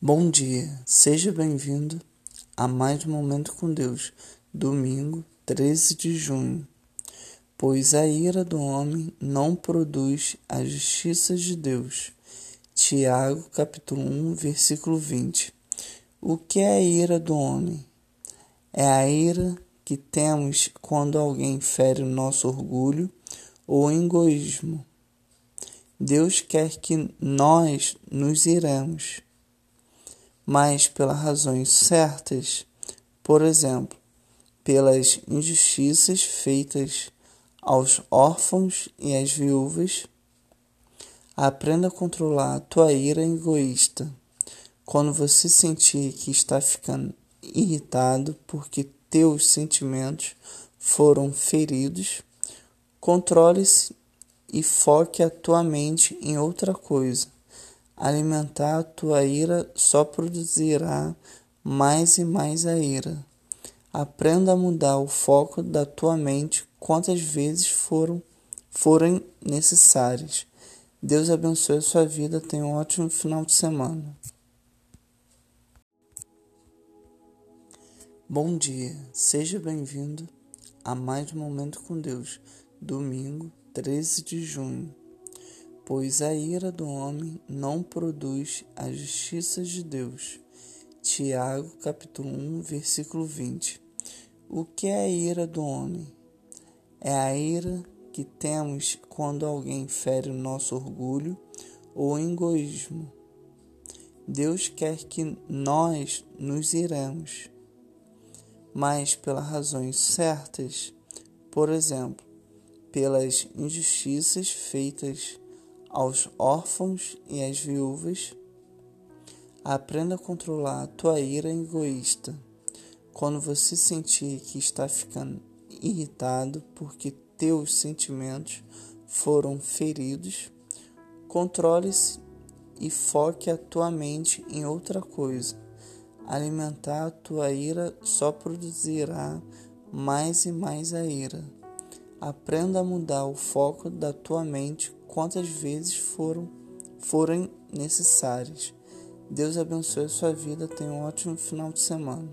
Bom dia, seja bem-vindo a mais um Momento com Deus, domingo 13 de junho. Pois a ira do homem não produz a justiça de Deus. Tiago, capítulo 1, versículo 20. O que é a ira do homem? É a ira que temos quando alguém fere o nosso orgulho ou egoísmo. Deus quer que nós nos iremos mas pelas razões certas, por exemplo, pelas injustiças feitas aos órfãos e às viúvas. Aprenda a controlar a tua ira egoísta. Quando você sentir que está ficando irritado porque teus sentimentos foram feridos, controle-se e foque a tua mente em outra coisa. Alimentar a tua ira só produzirá mais e mais a ira. Aprenda a mudar o foco da tua mente quantas vezes foram, forem necessárias. Deus abençoe a sua vida. Tenha um ótimo final de semana. Bom dia, seja bem-vindo a mais um Momento com Deus, domingo 13 de junho pois a ira do homem não produz a justiça de Deus. Tiago, capítulo 1, versículo 20. O que é a ira do homem? É a ira que temos quando alguém fere o nosso orgulho ou egoísmo. Deus quer que nós nos iremos, mas pelas razões certas, por exemplo, pelas injustiças feitas aos órfãos e às viúvas. Aprenda a controlar a tua ira egoísta. Quando você sentir que está ficando irritado porque teus sentimentos foram feridos, controle-se e foque a tua mente em outra coisa. Alimentar a tua ira só produzirá mais e mais a ira. Aprenda a mudar o foco da tua mente quantas vezes foram forem necessárias. Deus abençoe a sua vida. Tenha um ótimo final de semana.